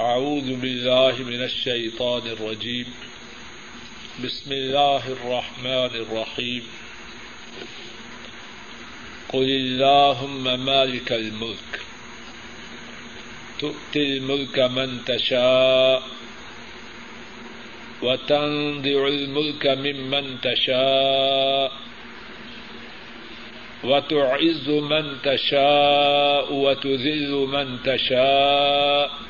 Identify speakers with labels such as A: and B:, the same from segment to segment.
A: أعوذ بالله من الشيطان الرجيم. بسم الله الرحمن الرحيم. قل اللهم مالك الملك. تؤتي الملك من تشاء وتنزع الملك ممن تشاء وتعز من تشاء وتذل من تشاء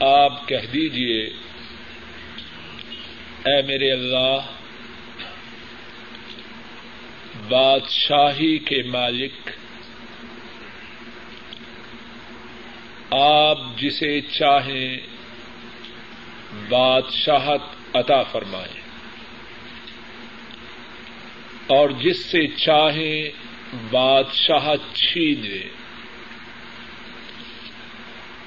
A: آپ کہہ دیجیے اے میرے اللہ، بادشاہی کے مالک، آپ جسے چاہیں بادشاہت عطا فرمائیں۔ اور جس سے چاہیں بادشاہت چھین لیں۔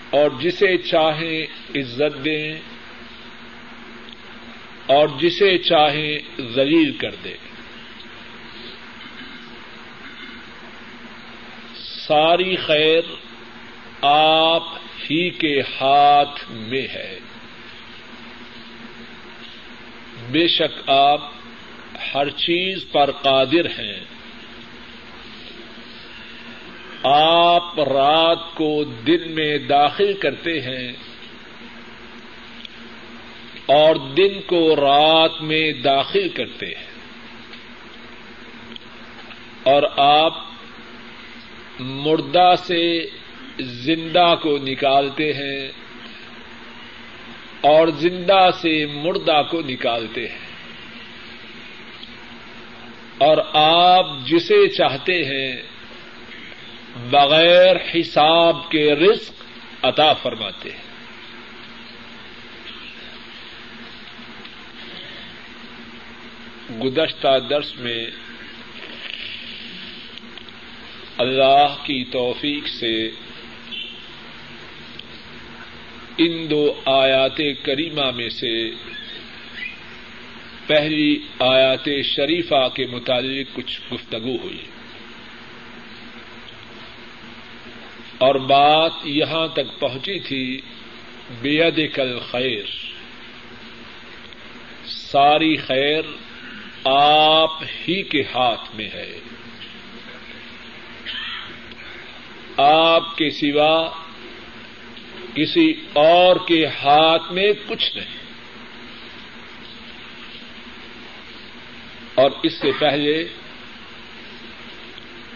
A: اور جسے چاہیں عزت دیں اور جسے چاہیں ذلیل کر دیں۔ ساری خیر آپ ہی کے ہاتھ میں ہے۔ بے شک آپ ہر چیز پر قادر ہیں۔ آپ رات کو دن میں داخل کرتے ہیں اور دن کو رات میں داخل کرتے ہیں اور آپ مردہ سے زندہ کو نکالتے ہیں اور زندہ سے مردہ کو نکالتے ہیں اور آپ جسے چاہتے ہیں بغیر حساب کے رزق عطا فرماتے ہیں۔ گزشتہ درس میں اللہ کی توفیق سے ان دو آیات کریمہ میں سے پہلی آیات شریفہ کے متعلق کچھ گفتگو ہوئی۔ اور بات یہاں تک پہنچی تھی بےد کل خیر ساری خیر آپ ہی کے ہاتھ میں ہے۔ آپ کے سوا کسی اور کے ہاتھ میں کچھ نہیں۔ اور اس سے پہلے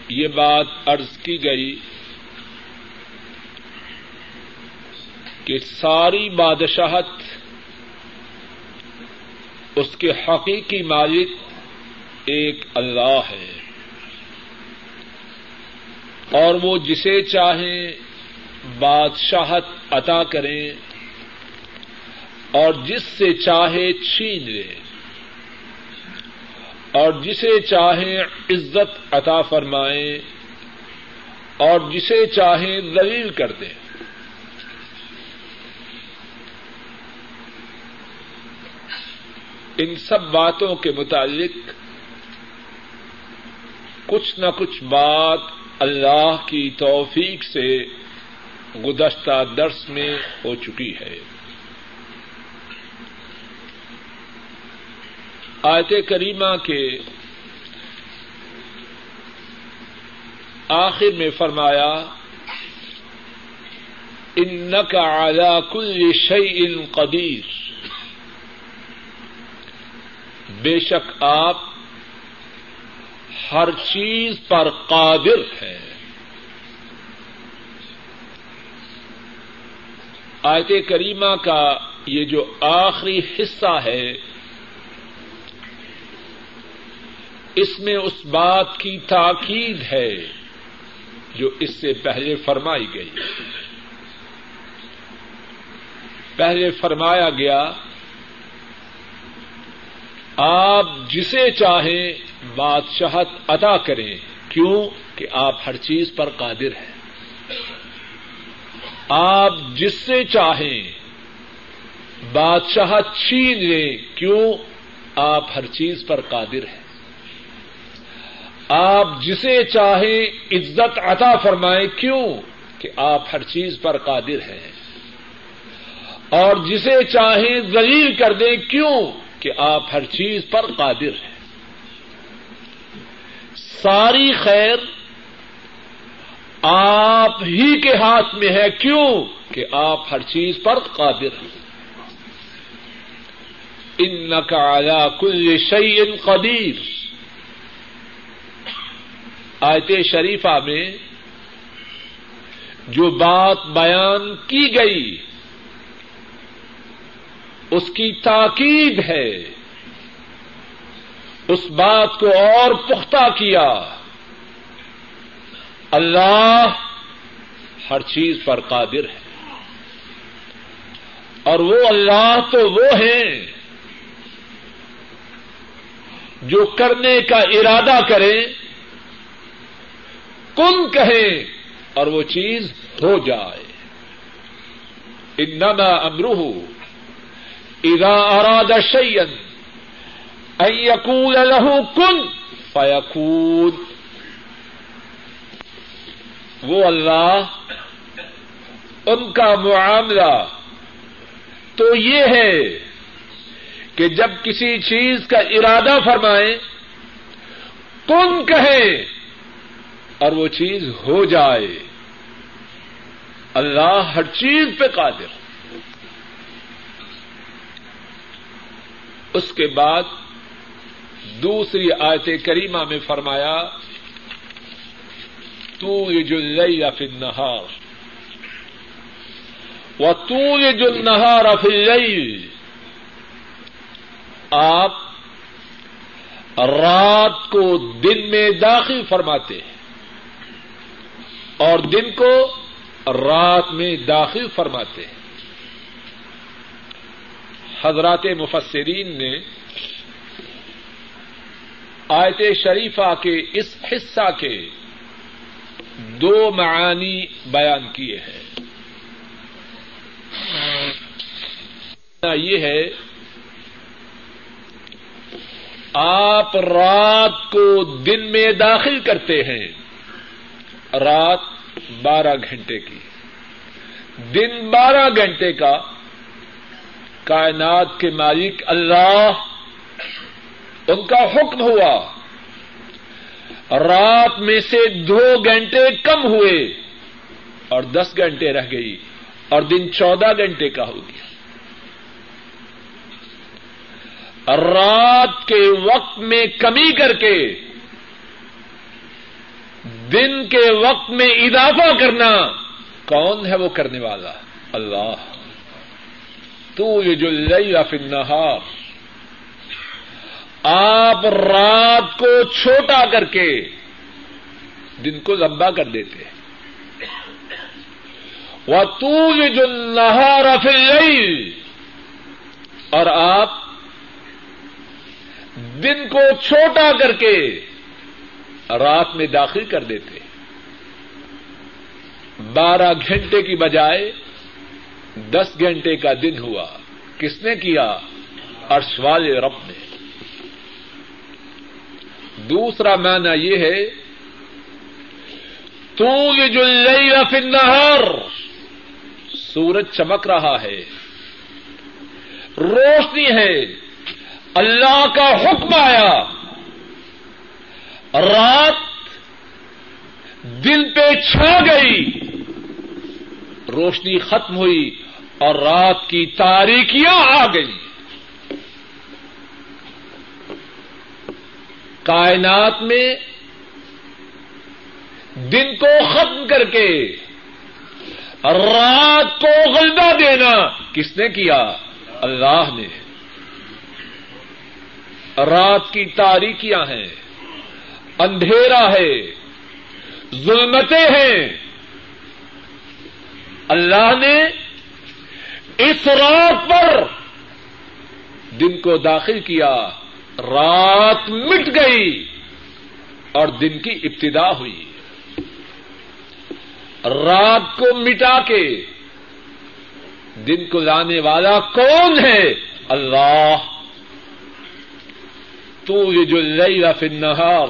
A: یہ بات ارض کی گئی کہ ساری بادشاہت اس کے حقیقی مالک ایک اللہ ہے۔ اور وہ جسے چاہیں بادشاہت عطا کریں اور جس سے چاہے چھین لیں اور جسے چاہیں عزت عطا فرمائیں اور جسے چاہیں دلیل کر دیں۔ ان سب باتوں کے متعلق کچھ نہ کچھ بات اللہ کی توفیق سے گزشتہ درس میں ہو چکی ہے۔ آیت کریمہ کے آخر میں فرمایا ان کا اعلی کل شعی ان قدیر بے شک آپ ہر چیز پر قادر ہیں۔ آیت کریمہ کا یہ جو آخری حصہ ہے، اس میں اس بات کی تاکید ہے جو اس سے پہلے فرمائی گئی۔ پہلے فرمایا گیا آپ جسے چاہیں بادشاہت عطا کریں۔ کیوں؟ کہ آپ ہر چیز پر قادر ہیں۔ آپ جس سے چاہیں بادشاہت چھین لیں۔ کیوں؟ آپ ہر چیز پر قادر ہیں۔ آپ جسے چاہیں عزت عطا فرمائیں۔ کیوں؟ کہ آپ ہر چیز پر قادر ہیں۔ اور جسے چاہیں ذلیل کر دیں۔ کیوں؟ کہ آپ ہر چیز پر قادر ہیں۔ ساری خیر آپ ہی کے ہاتھ میں ہے۔ کیوں؟ کہ آپ ہر چیز پر قادر ہیں۔ ان نقایا کل شعین قدیر۔ آیت شریفہ میں جو بات بیان کی گئی اس کی تاکید ہے۔ اس بات کو اور پختہ کیا۔ اللہ ہر چیز پر قادر ہے۔ اور وہ اللہ تو وہ ہیں جو کرنے کا ارادہ کریں کن کہیں اور وہ چیز ہو جائے۔ انما امروہ اذا اراد شيئا ان يقول له کن فيكون وہ اللہ ان کا معاملہ تو یہ ہے کہ جب کسی چیز کا ارادہ فرمائیں کن کہیں اور وہ چیز ہو جائے۔ اللہ ہر چیز پہ قادر۔ اس کے بعد دوسری آیت کریمہ میں فرمایا تو یہ جو لئی فل نہار و تو یہ جو نہار آپ رات کو دن میں داخل فرماتے ہیں اور دن کو رات میں داخل فرماتے ہیں۔ حضرات مفسرین نے آیت شریفہ کے اس حصہ کے دو معانی بیان کیے ہیں۔ یہ ہے، آپ رات کو دن میں داخل کرتے ہیں، رات بارہ گھنٹے کی۔ دن بارہ گھنٹے کا کائنات کے مالک اللہ، ان کا حکم ہوا۔ رات میں سے دو گھنٹے کم ہوئے اور دس گھنٹے رہ گئی اور دن چودہ گھنٹے کا ہو گیا۔ رات کے وقت میں کمی کر کے، دن کے وقت میں اضافہ کرنا، کون ہے وہ کرنے والا؟ اللہ۔ تو یہ جو لئی فن نہار آپ رات کو چھوٹا کر کے دن کو لمبا کر دیتے وہ تو یہ جو نہار اور آپ دن کو چھوٹا کر کے رات میں داخل کر دیتے بارہ گھنٹے کی بجائے دس گھنٹے کا دن ہوا۔ کس نے کیا؟ ارش والے رب نے۔ دوسرا معنی یہ ہے تو یہ جو لئی رف سورج چمک رہا ہے۔ روشنی ہے۔ اللہ کا حکم آیا۔ رات دل پہ چھا گئی۔ روشنی ختم ہوئی۔ اور رات کی تاریکیاں آ گئی کائنات میں دن کو ختم کر کے رات کو غلبہ دینا کس نے کیا؟ اللہ نے۔ رات کی تاریکیاں ہیں، اندھیرا ہے، ظلمتیں ہیں۔ اللہ نے رات پر دن کو داخل کیا، رات مٹ گئی اور دن کی ابتدا ہوئی۔ رات کو مٹا کے دن کو لانے والا کون ہے؟ اللہ۔ تو یہ جو لئی رف نہار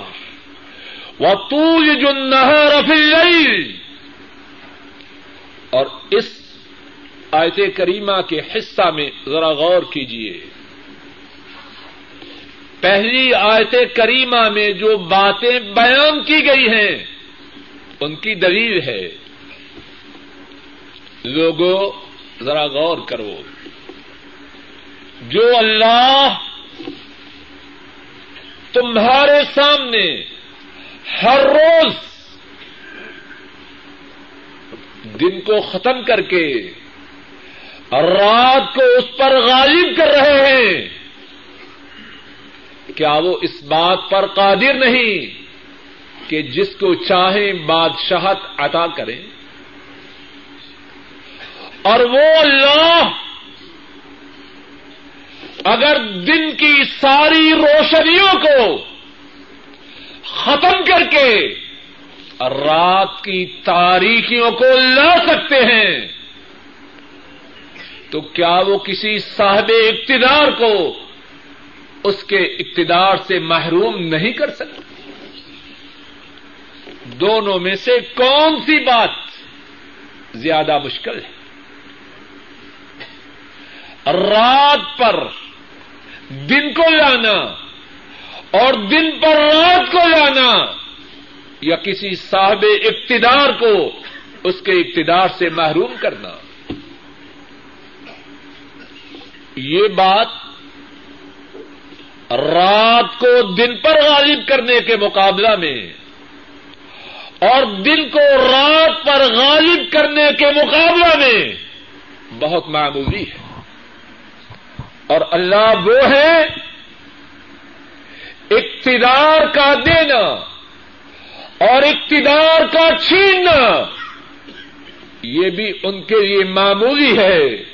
A: و تو یہ جو نہر اور اس آیت کریمہ کے حصہ میں ذرا غور کیجیے پہلی آیت کریمہ میں جو باتیں بیان کی گئی ہیں، ان کی دلیل ہے۔ لوگوں ذرا غور کرو۔ جو اللہ تمہارے سامنے ہر روز دن کو ختم کر کے رات کو اس پر غالب کر رہے ہیں کیا وہ اس بات پر قادر نہیں کہ جس کو چاہیں بادشاہت عطا کریں اور وہ اللہ اگر دن کی ساری روشنیوں کو ختم کر کے رات کی تاریخیوں کو لا سکتے ہیں تو کیا وہ کسی صاحب اقتدار کو اس کے اقتدار سے محروم نہیں کر سکتے دونوں میں سے کون سی بات زیادہ مشکل ہے؟ رات پر دن کو لانا اور دن پر رات کو لانا یا کسی صاحب اقتدار کو اس کے اقتدار سے محروم کرنا؟ یہ بات رات کو دن پر غالب کرنے کے مقابلہ میں اور دن کو رات پر غالب کرنے کے مقابلہ میں بہت معمولی ہے۔ اور اللہ وہ ہے اقتدار کا دینا اور اقتدار کا چھیننا، یہ بھی ان کے لیے معمولی ہے۔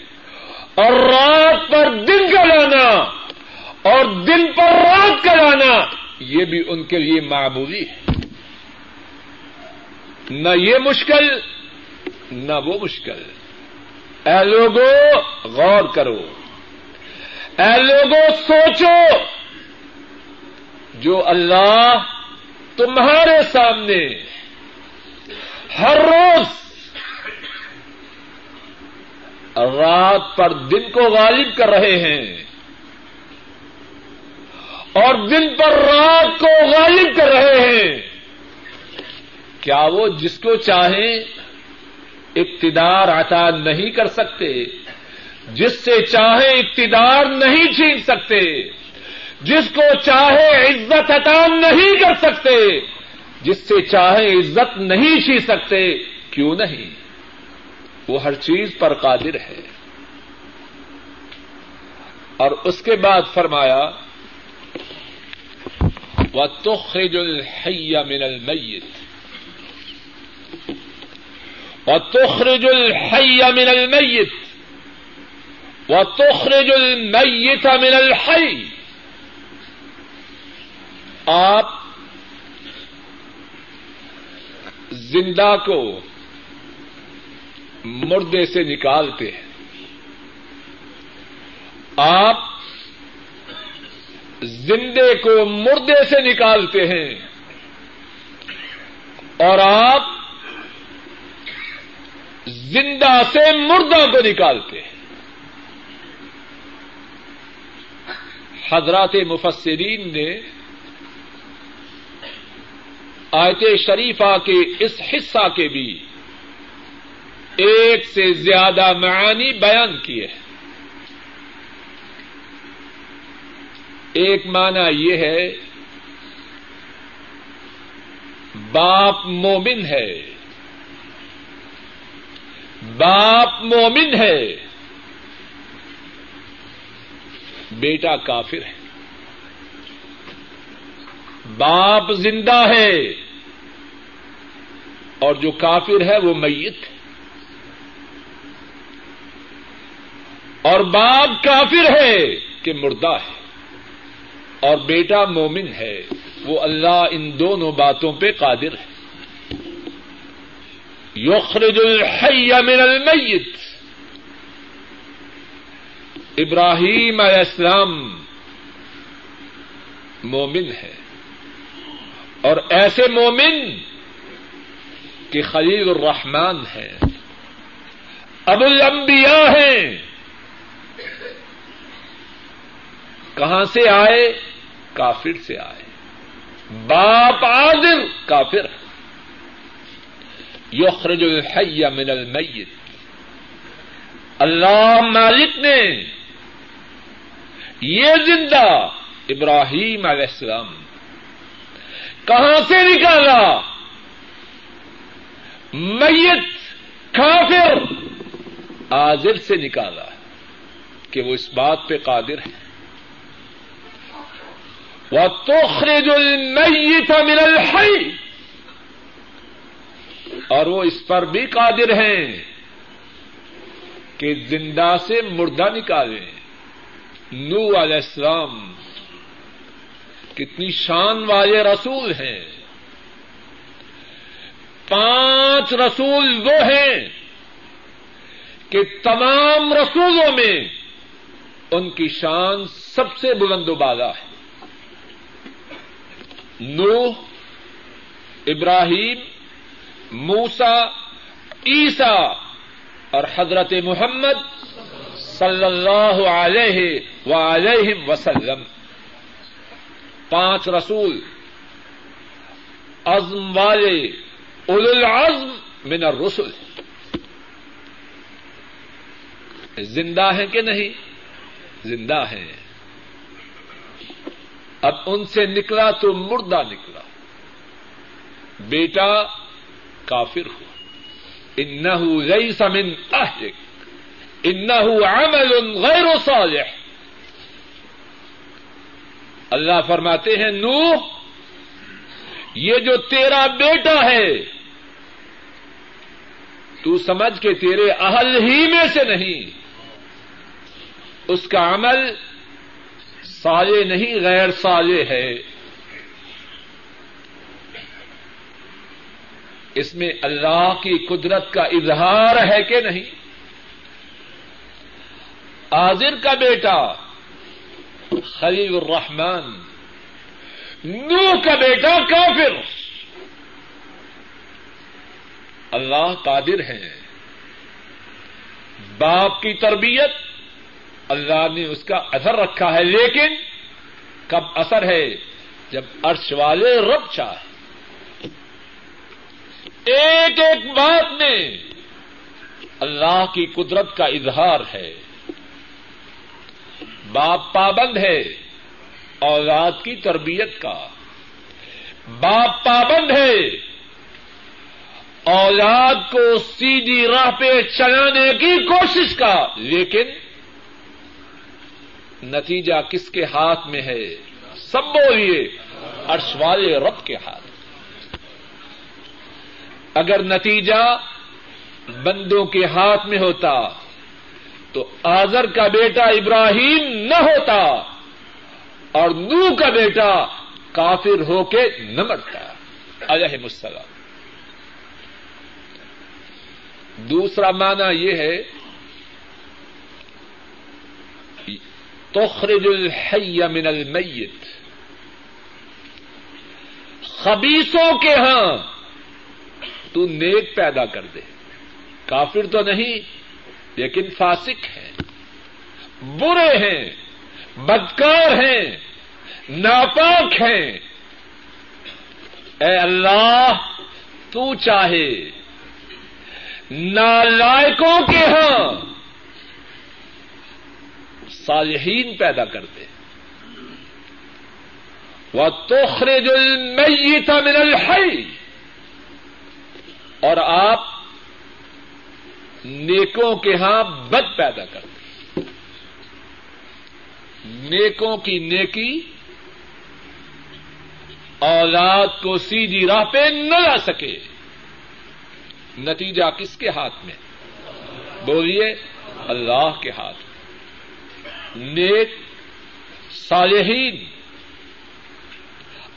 A: اور رات پر دن کا لانا اور دن پر رات کا لانا یہ بھی ان کے لیے معمولی ہے۔ نہ یہ مشکل، نہ وہ مشکل۔ اے لوگوں غور کرو۔ اے لوگوں سوچو۔ جو اللہ تمہارے سامنے ہر روز رات پر دن کو غالب کر رہے ہیں اور دن پر رات کو غالب کر رہے ہیں کیا وہ جس کو چاہیں اقتدار عطا نہیں کر سکتے جس سے چاہے اقتدار نہیں چھین سکتے جس کو چاہے عزت عطا نہیں کر سکتے جس سے چاہے عزت نہیں چھین سکتے کیوں نہیں وہ ہر چیز پر قادر ہے۔ اور اس کے بعد فرمایا وہ تخرج الحی من المیت و تخرج الحی من المیت و تخرج المیت من الحی آپ زندہ کو مردے سے نکالتے ہیں۔ آپ زندے کو مردے سے نکالتے ہیں۔ اور آپ زندہ سے مردہ کو نکالتے ہیں۔ حضرات مفسرین نے آیت شریفہ کے اس حصہ کے بھی ایک سے زیادہ معانی بیان کیے ہیں۔ ایک معنی یہ ہے، باپ مومن ہے۔ باپ مومن ہے۔ بیٹا کافر ہے۔ باپ زندہ ہے۔ اور جو کافر ہے وہ میت ہے۔ اور باپ کافر ہے کہ مردہ ہے اور بیٹا مومن ہے وہ اللہ ان دونوں باتوں پہ قادر ہے۔ یخرج الحی من المیت۔ ابراہیم علیہ السلام مومن ہے۔ اور ایسے مومن کہ خلیل الرحمان ہے ابو الانبیاء ہیں۔ کہاں سے آئے؟ کافر سے آئے۔ باپ عادر کافر۔ یخرج الحی من المیت۔ اللہ مالک نے یہ زندہ ابراہیم علیہ السلام کہاں سے نکالا؟ میت، کافر آزر سے نکالا کہ وہ اس بات پہ قادر ہے۔ وہ توخرج المیت من الحی اور وہ اس پر بھی قادر ہیں کہ زندہ سے مردہ نکالیں۔ نو علیہ السلام کتنی شان والے رسول ہیں۔ پانچ رسول وہ ہیں کہ تمام رسولوں میں ان کی شان سب سے بلند و بالا ہے۔ نو ابراہیم موسا عیسا اور حضرت محمد صلی اللہ علیہ و وسلم۔ پانچ رسول۔ عزم والے اول العزم من الرسل۔ زندہ ہیں کہ نہیں؟ زندہ ہیں۔ اب ان سے نکلا تو مردہ نکلا۔ بیٹا کافر ہو انہو لیس من اہلک۔ انہو عمل غیر صالح۔ اللہ فرماتے ہیں نو یہ جو تیرا بیٹا ہے، تو سمجھ کے تیرے اہل ہی میں سے نہیں۔ اس کا عمل سالے نہیں، غیر سالے ہے۔ اس میں اللہ کی قدرت کا اظہار ہے کہ نہیں؟ آزر کا بیٹا خلیل الرحمان نو کا بیٹا کافر۔ اللہ قادر ہے باپ کی تربیت اللہ نے اس کا اثر رکھا ہے، لیکن کب اثر ہے؟ جب عرش والے رب چاہے۔ ایک ایک بات میں اللہ کی قدرت کا اظہار ہے۔ باپ پابند ہے اولاد کی تربیت کا۔ باپ پابند ہے اولاد کو سیدھی راہ پہ چلانے کی کوشش کا۔ لیکن نتیجہ کس کے ہاتھ میں ہے؟ سب بولیے ارش والے رب کے ہاتھ۔ اگر نتیجہ بندوں کے ہاتھ میں ہوتا، تو آزر کا بیٹا ابراہیم نہ ہوتا اور نو کا بیٹا کافر ہو کے نہ مرتا۔ علیہ السلام۔ دوسرا معنی یہ ہے تخرج الحی من المیت۔ خبیصوں کے ہاں تو نیک پیدا کر دے۔ کافر تو نہیں، لیکن فاسق ہیں۔ برے ہیں، بدکار ہیں، ناپاک ہیں۔ اے اللہ، تو چاہے۔ نالائکوں کے ہاں صالحین پیدا کر دے وہ توخرج المیت من الحی اور آپ نیکوں کے ہاں بد پیدا کر دیں نیکوں کی نیکی اولاد کو سیدھی راہ پہ نہ لا سکے۔ نتیجہ کس کے ہاتھ میں؟ بولیے اللہ کے ہاتھ میں۔ نیک صالحین۔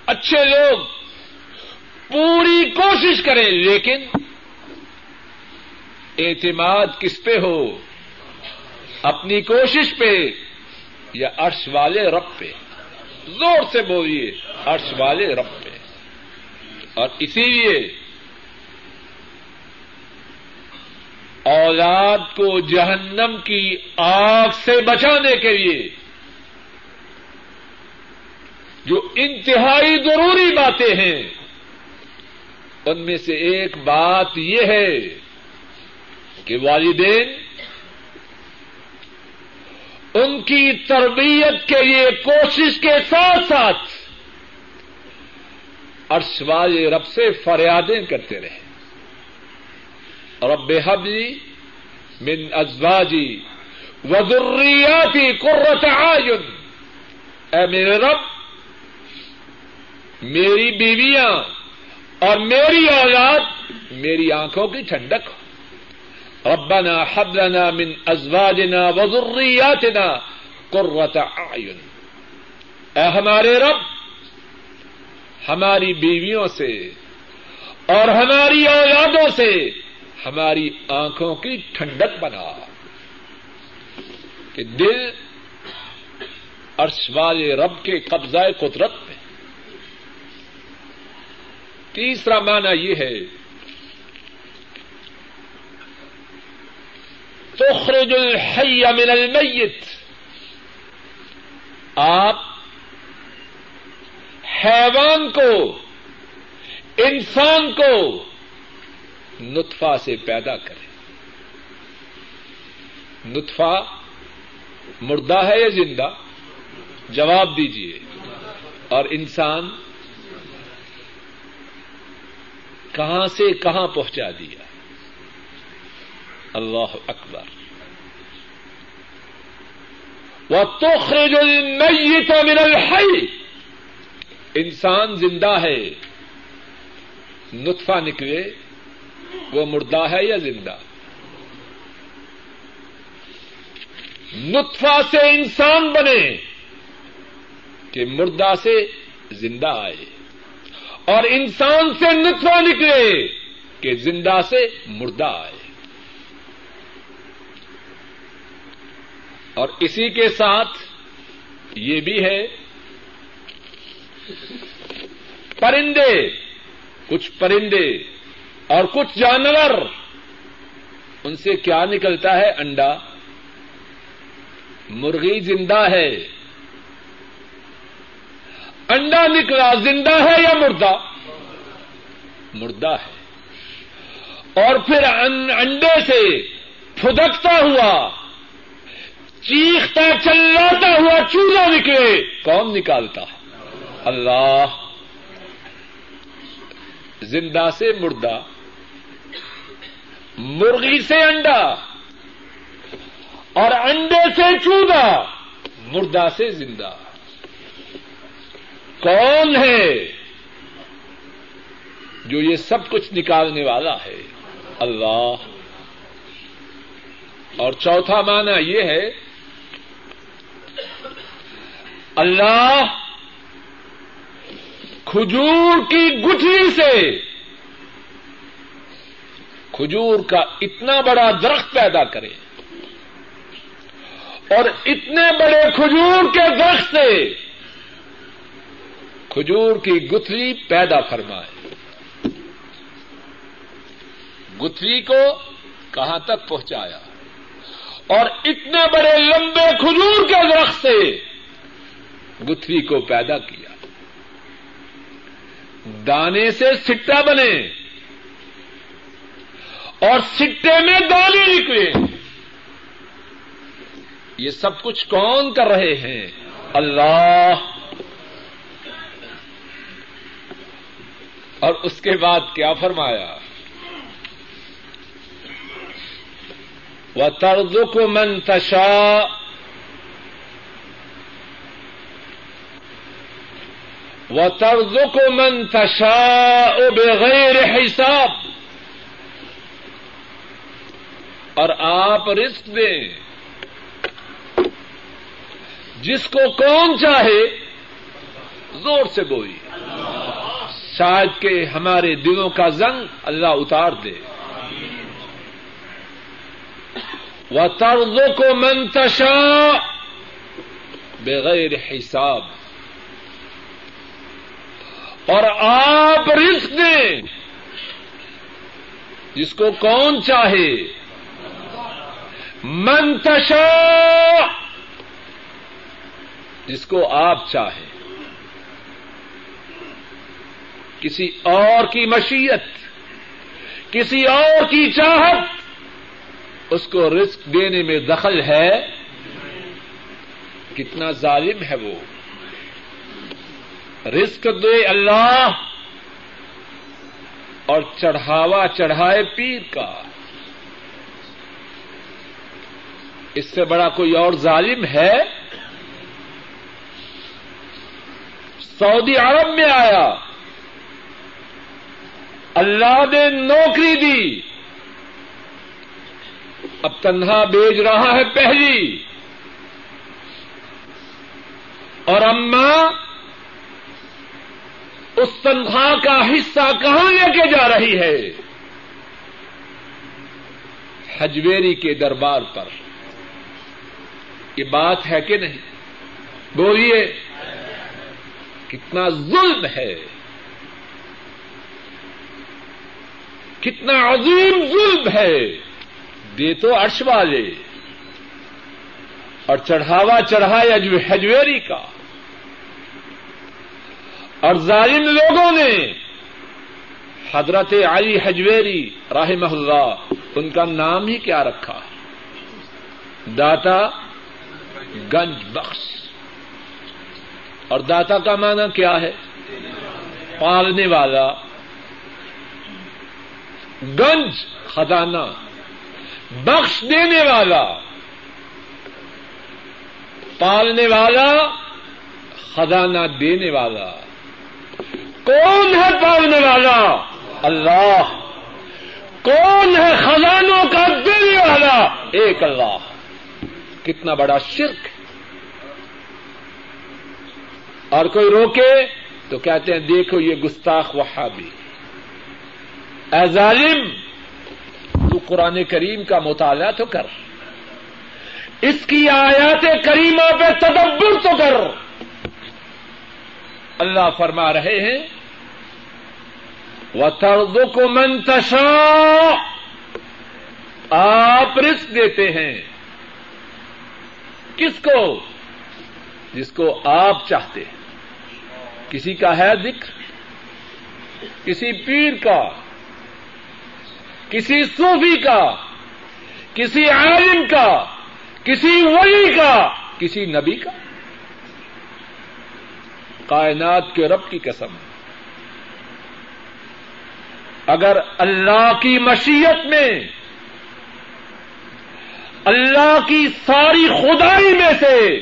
A: اچھے لوگ پوری کوشش کریں، لیکن اعتماد کس پہ ہو؟ اپنی کوشش پہ یا عرش والے رب پہ؟ زور سے بولیے، عرش والے رب پہ۔ اور اسی لیے اولاد کو جہنم کی آگ سے بچانے کے لیے جو انتہائی ضروری باتیں ہیں، ان میں سے ایک بات یہ ہے کہ والدین ان کی تربیت کے لیے کوشش کے ساتھ ساتھ عرش والے رب سے فریادیں کرتے رہے۔ رب حبلی من ازواجی وذریاتی قرۃ اعین۔ اے میرے رب، میری بیویاں اور میری اولاد میری آنکھوں کی ٹھنڈک۔ ہو ربنا حبلنا من ازواجنا وذریاتنا قرۃ اعین۔ اے ہمارے رب، ہماری بیویوں سے اور ہماری اولادوں سے ہماری آنکھوں کی ٹھنڈک بنا کہ دل عرش والے رب کے قبضہ قدرت میں۔ تیسرا معنی یہ ہے، تخرج الحی من المیت۔ آپ حیوان کو، انسان کو نطفہ سے پیدا کرے۔ نطفہ مردہ ہے یا زندہ؟ جواب دیجیے اور انسان کہاں سے کہاں پہنچا دیا؟ اللہ اکبر۔ وہ تخرج المیت من انسان زندہ ہے۔ نطفہ نکلے۔ وہ مردہ ہے یا زندہ؟ نطفہ سے انسان بنے کہ مردہ سے زندہ آئے اور انسان سے نطفہ نکلے کہ زندہ سے مردہ آئے۔ اور اسی کے ساتھ یہ بھی ہے، پرندے، کچھ پرندے اور کچھ جانور۔ ان سے کیا نکلتا ہے انڈا؟ مرغی زندہ ہے۔ انڈا نکلا، زندہ ہے یا مردہ؟ مردہ ہے۔ اور پھر انڈے سے پھدکتا ہوا، چیختا، چلاتا ہوا چولہا نکلے، کون نکالتا؟ اللہ۔ زندہ سے مردہ۔ مرغی سے انڈا اور انڈے سے چودا مردہ سے زندہ۔ کون ہے جو یہ سب کچھ نکالنے والا ہے؟ اللہ۔ اور چوتھا معنی یہ ہے، اللہ کھجور کی گٹھلی سے کھجور کا اتنا بڑا درخت پیدا کرے اور اتنے بڑے کھجور کے درخت سے کھجور کی گتھلی پیدا فرمائے۔ گتھلی کو کہاں تک پہنچایا؟ اور اتنے بڑے لمبے کھجور کے درخت سے گتھلی کو پیدا کیا۔ دانے سے سٹا بنے۔ اور سٹے میں دانے نکلے۔ یہ سب کچھ کون کر رہے ہیں؟ اللہ۔ اور اس کے بعد کیا فرمایا؟ وہ ترز کو منتشا و طرز کو منتشا بغیر حساب۔ اور آپ رزق دیں۔ جس کو کون چاہے، زور سے بوئی شاید کہ ہمارے دلوں کا زنگ اللہ اتار دے۔ وہ طرزوں کو منتشا بغیر حساب۔ اور آپ رزق دیں۔ جس کو کون چاہے منتشا جس کو آپ چاہیں۔ کسی اور کی مشیت، کسی اور کی چاہت، اس کو رسک دینے میں دخل ہے۔ کتنا ظالم ہے وہ۔ رسک دے اللہ اور چڑھاوا چڑھائے پیر کا۔ اس سے بڑا کوئی اور ظالم ہے؟ سعودی عرب میں آیا۔ اللہ نے نوکری دی۔ اب تنہا بیچ رہا ہے پہلی۔ اور اما، اس تنخواہ کا حصہ کہاں لے کے جا رہی ہے؟ حجویری کے دربار پر۔ یہ بات ہے کہ نہیں؟ بولیے، کتنا ظلم ہے۔ کتنا عظیم ظلم ہے۔ دے تو عرش والے اور چڑھاوا چڑھایا جو حجویری کا۔ اور ظالم لوگوں نے حضرت علی حجویری رحمہ اللہ، ان کا نام ہی کیا رکھا؟ داتا گنج بخش۔ اور داتا کا معنی کیا ہے؟ پالنے والا۔ گنج خزانہ، بخش دینے والا۔ پالنے والا، خزانہ دینے والا۔ کون ہے پالنے والا؟ اللہ۔ کون ہے خزانوں کا دینے والا؟ ایک اللہ۔ کتنا بڑا شرک اور کوئی روکے تو کہتے ہیں، دیکھو یہ گستاخ وہابی۔ اے ظالم، تو قرآن کریم کا مطالعہ تو کر۔ اس کی آیات کریمہ پہ تدبر تو کر۔ اللہ فرما رہے ہیں وہ ترد کو منتشا آپ رسک دیتے ہیں۔ کس کو؟ جس کو آپ چاہتے ہیں۔ کسی کا ہے ذکر، کسی پیر کا، کسی صوفی کا، کسی عالم کا، کسی ولی کا، کسی نبی کا۔ کائنات کے رب کی قسم۔ اگر اللہ کی مشیت میں اللہ کی ساری خدائی میں سے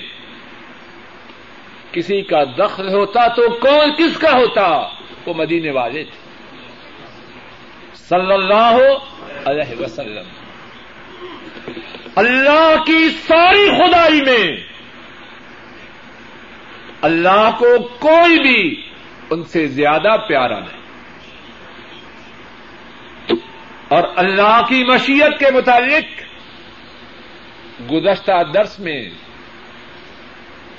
A: کسی کا دخل ہوتا تو کون کس کا ہوتا؟ وہ مدینے والے تھے۔ صلی اللہ علیہ وسلم۔ اللہ کی ساری خدائی میں اللہ کو کوئی بھی ان سے زیادہ پیارا نہیں۔ اور اللہ کی مشیت کے متعلق گزشتہ درس میں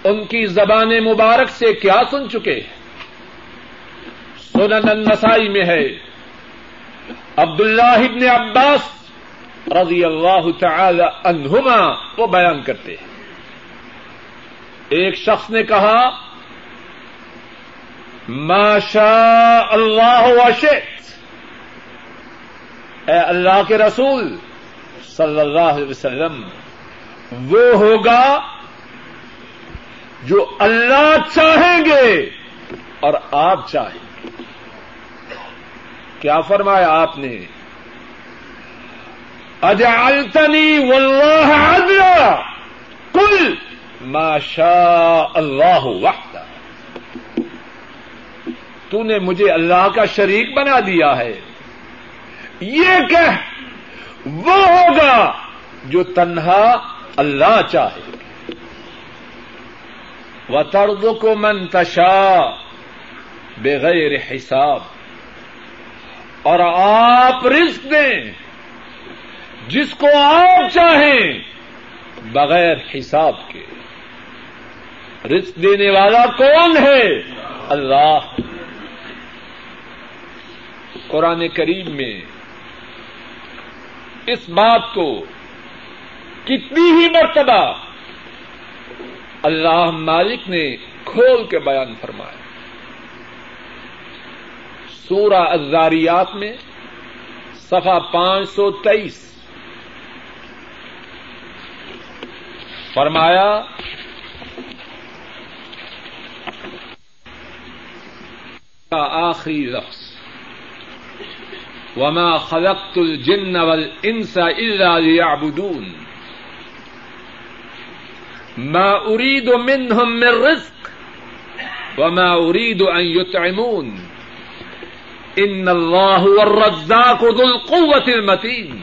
A: ان کی زبان مبارک سے کیا سن چکے؟ سنن النسائی میں ہے۔ عبد اللہ عباس رضی اللہ تعالی عنہما وہ بیان کرتے ہیں۔ ایک شخص نے کہا، ما شاء اللہ وشئت۔ اے اللہ کے رسول صلی اللہ علیہ وسلم وہ ہوگا جو اللہ چاہیں گے اور آپ چاہیں گے۔ کیا فرمایا آپ نے؟ اجعلتنی واللہ عدلا۔ کل ما شاء اللہ وقت تو نے مجھے اللہ کا شریک بنا دیا ہے۔ یہ کہ وہ ہوگا جو تنہا اللہ چاہے۔ و ترد کو منتشا بغیر حساب۔ اور آپ رزق دیں جس کو آپ چاہیں بغیر حساب کے۔ رزق دینے والا کون ہے؟ اللہ۔ قرآن کریم میں اس بات کو کتنی ہی مرتبہ اللہ مالک نے کھول کے بیان فرمایا۔ سورہ ازاریات میں صفحہ پانچ سو تیئیس۔ فرمایا، آخری لفظ۔ وما خلقت الجن والانس الا ليعبدون۔ ما اريد منهم من رزق وما اريد ان يطعمون ان الله هو الرزاق ذو القوة المتين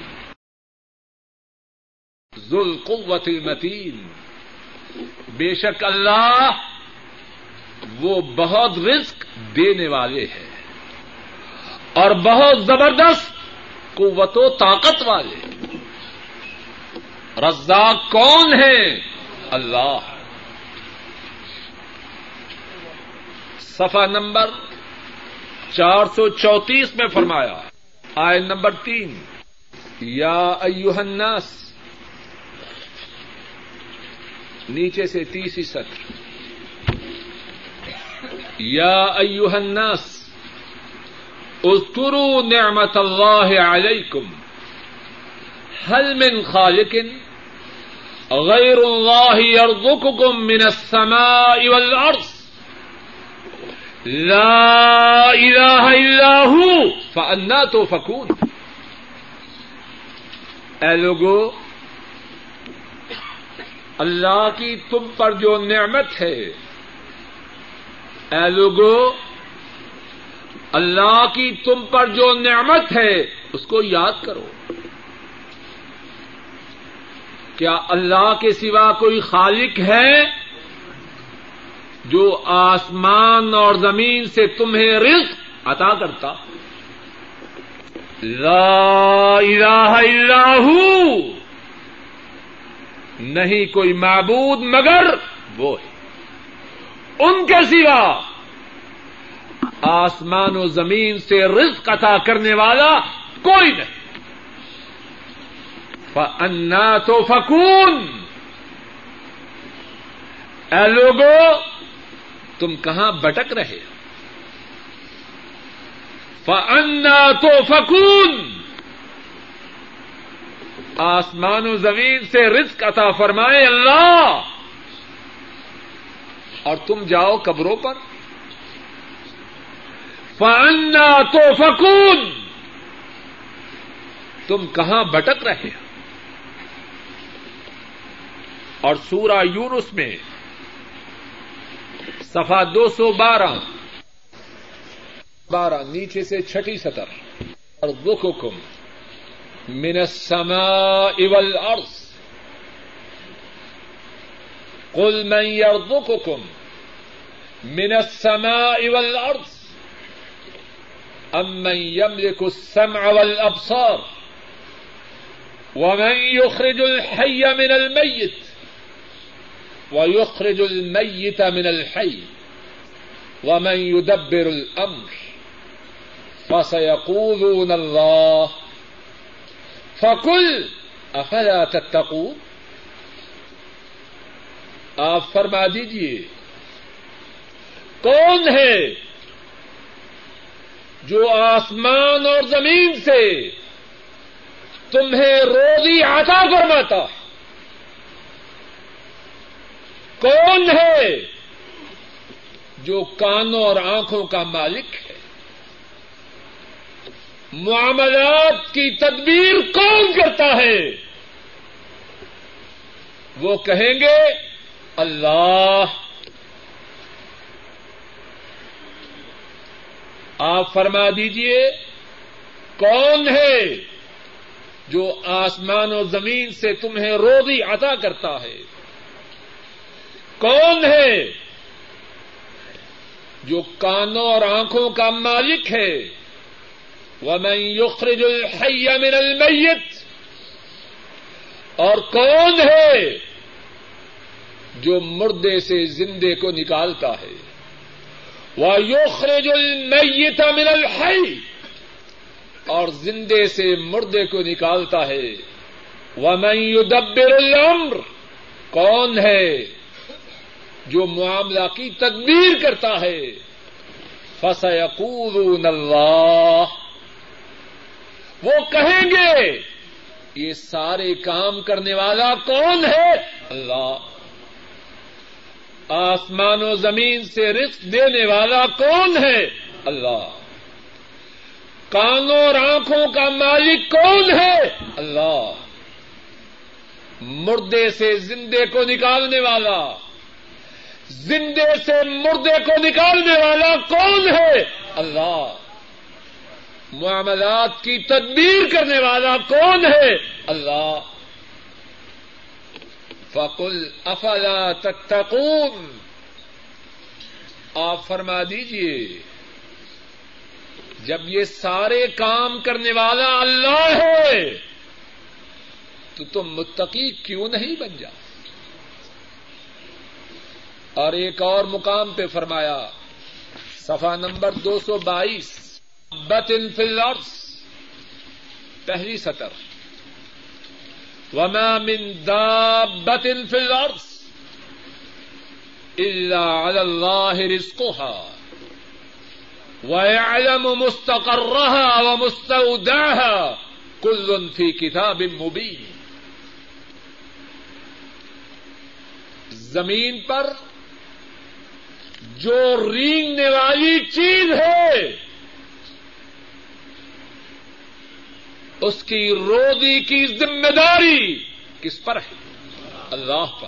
A: ذو القوة المتين بے شک اللہ وہ بہت رزق دینے والے ہیں اور بہت زبردست قوت و طاقت والے رزاق کون ہے اللہ. صفحہ نمبر چار سو چوتیس میں فرمایا آئے نمبر تین، یا ایوہ الناس، نیچے سے تیسری سطر، یا ایوہ الناس، اذکروا نعمت اللہ علیکم، هل من خالق؟ غیر اللہ یرزقکم من السماء والارض. لا الہ الا ہو فانا تفکون اے لوگو، اللہ کی تم پر جو نعمت ہے، اے لوگو، اللہ کی تم پر جو نعمت ہے، اس کو یاد کرو۔ کیا اللہ کے سوا کوئی خالق ہے جو آسمان اور زمین سے تمہیں رزق عطا کرتا؟ لا الہ الا ہو! نہیں کوئی معبود مگر وہ ہے۔ ان کے سوا آسمان و زمین سے رزق عطا کرنے والا کوئی نہیں۔ فنا تو فکون اے لوگو، تم کہاں بٹک رہے؟ فنا تو فکون آسمان و زمین سے رزق عطا فرمائے اللہ۔ اور تم جاؤ قبروں پر۔ فنا تو فکون تم کہاں بٹک رہے؟ اور سورہ یونس میں سفا دو سو بارہ۔ بارہ، نیچے سے چھٹی سطر۔ اور دکھ کم من السماء والارض۔ قل من يرزقكم من السماء والارض۔ ام من يملك السمع والابصار۔ ومن يخرج الحي من الميت۔ ويخرج الميت من الحي ومن يدبر الامر فسيقولون الله فکل افلا تتقون آپ فرما دیجیے کون ہے جو آسمان اور زمین سے تمہیں روزی عطا فرماتا کون ہے جو کانوں اور آنکھوں کا مالک ہے؟ معاملات کی تدبیر کون کرتا ہے؟ وہ کہیں گے، اللہ۔ آپ فرما دیجیے، کون ہے جو آسمان و زمین سے تمہیں روزی عطا کرتا ہے؟ کون ہے جو کانوں اور آنکھوں کا مالک ہے؟ ومن يخرج الحي من المیت اور کون ہے جو مردے سے زندے کو نکالتا ہے؟ وہ یوخرج المیت من الحی اور زندے سے مردے کو نکالتا ہے۔ وہ يدبر الامر کون ہے؟ جو معاملہ کی تدبیر کرتا ہے۔ فسيقولون اللہ وہ کہیں گے، یہ سارے کام کرنے والا کون ہے؟ اللہ۔ آسمان و زمین سے رزق دینے والا کون ہے؟ اللہ۔ کانوں اور آنکھوں کا مالک کون ہے؟ اللہ۔ مردے سے زندے کو نکالنے والا۔ زندے سے مردے کو نکالنے والا کون ہے؟ اللہ۔ معاملات کی تدبیر کرنے والا کون ہے؟ اللہ۔ فقل، افلا تتقون؟ آپ فرما دیجیے جب یہ سارے کام کرنے والا اللہ ہے، تو تم متقی کیوں نہیں بن جا اور ایک اور مقام پہ فرمایا صفا نمبر دو سو بائیس بطن فلس پہلی سطر۔ وما من دابة في الأرض إلا على الله رزقها، ويعلم مستقرها ومستودعها كل في كتاب مبين۔ زمین پر جو رینگنے والی چیز ہے، اس کی روزی کی ذمہ داری کس پر ہے؟ اللہ پر۔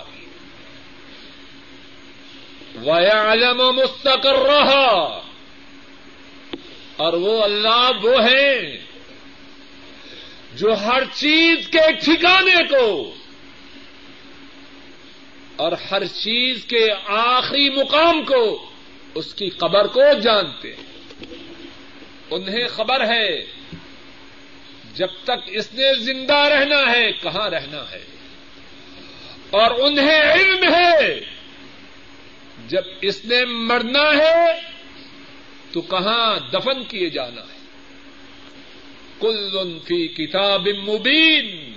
A: ویالم مستقر رہا اور وہ اللہ وہ ہیں جو ہر چیز کے ٹھکانے کو اور ہر چیز کے آخری مقام کو اس کی قبر کو جانتے ہیں۔ انہیں خبر ہے جب تک اس نے زندہ رہنا ہے، کہاں رہنا ہے۔ اور انہیں علم ہے، جب اس نے مرنا ہے، تو کہاں دفن کیے جانا ہے۔ کل فی کتاب مبین۔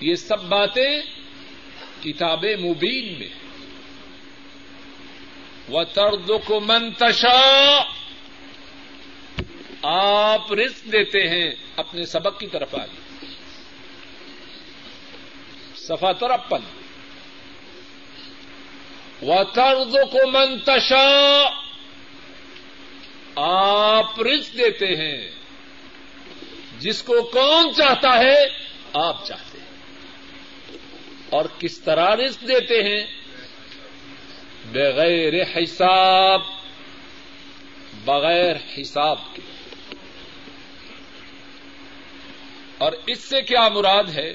A: یہ سب باتیں کتاب مبین میں وہ ترد کو منتشا آپ رزق دیتے ہیں اپنے سبق کی طرف آئیے سفا ترپن و طرز کو منتشا آپ رزق دیتے ہیں۔ جس کو کون چاہتا ہے، آپ چاہتے ہیں۔ اور کس طرح رزق دیتے ہیں؟ بغیر حساب بغیر حساب کے۔ اور اس سے کیا مراد ہے؟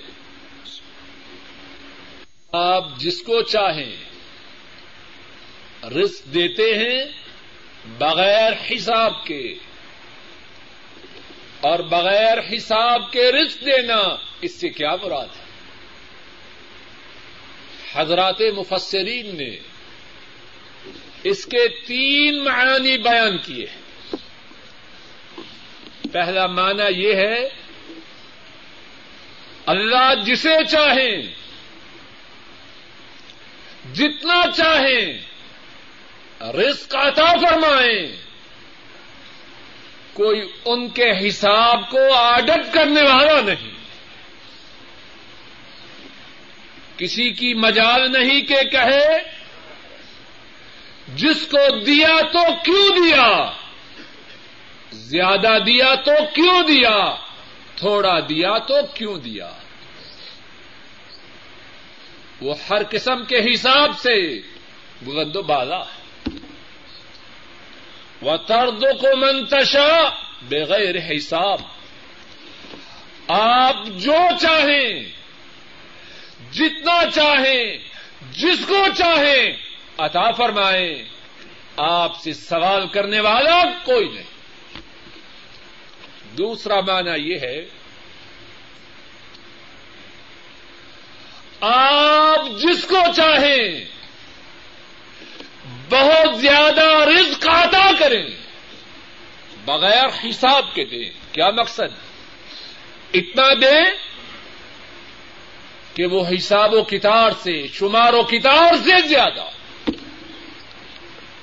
A: آپ جس کو چاہیں رسک دیتے ہیں بغیر حساب کے۔ اور بغیر حساب کے رسک دینا اس سے کیا مراد ہے؟ حضرات مفسرین نے اس کے تین معانی بیان کیے ہیں۔ پہلا معنی یہ ہے، اللہ جسے چاہیں، جتنا چاہیں، رزق عطا فرمائیں، کوئی ان کے حساب کو آڈٹ کرنے والا نہیں۔ کسی کی مجال نہیں کہ کہے، جس کو دیا تو کیوں دیا؟ زیادہ دیا تو کیوں دیا؟ تھوڑا دیا تو کیوں دیا؟ وہ ہر قسم کے حساب سے بلند و بالا ہے۔ وہ ترد کو منتشا بغیر حساب۔ آپ جو چاہیں جتنا چاہیں، جس کو چاہیں، عطا فرمائیں۔ آپ سے سوال کرنے والا کوئی نہیں۔ دوسرا معنی یہ ہے، آپ جس کو چاہیں، بہت زیادہ رزق عطا کریں۔ بغیر حساب کے دیں۔ کیا مقصد؟ اتنا دیں کہ وہ حساب و کتار سے، شمار و کتار سے زیادہ۔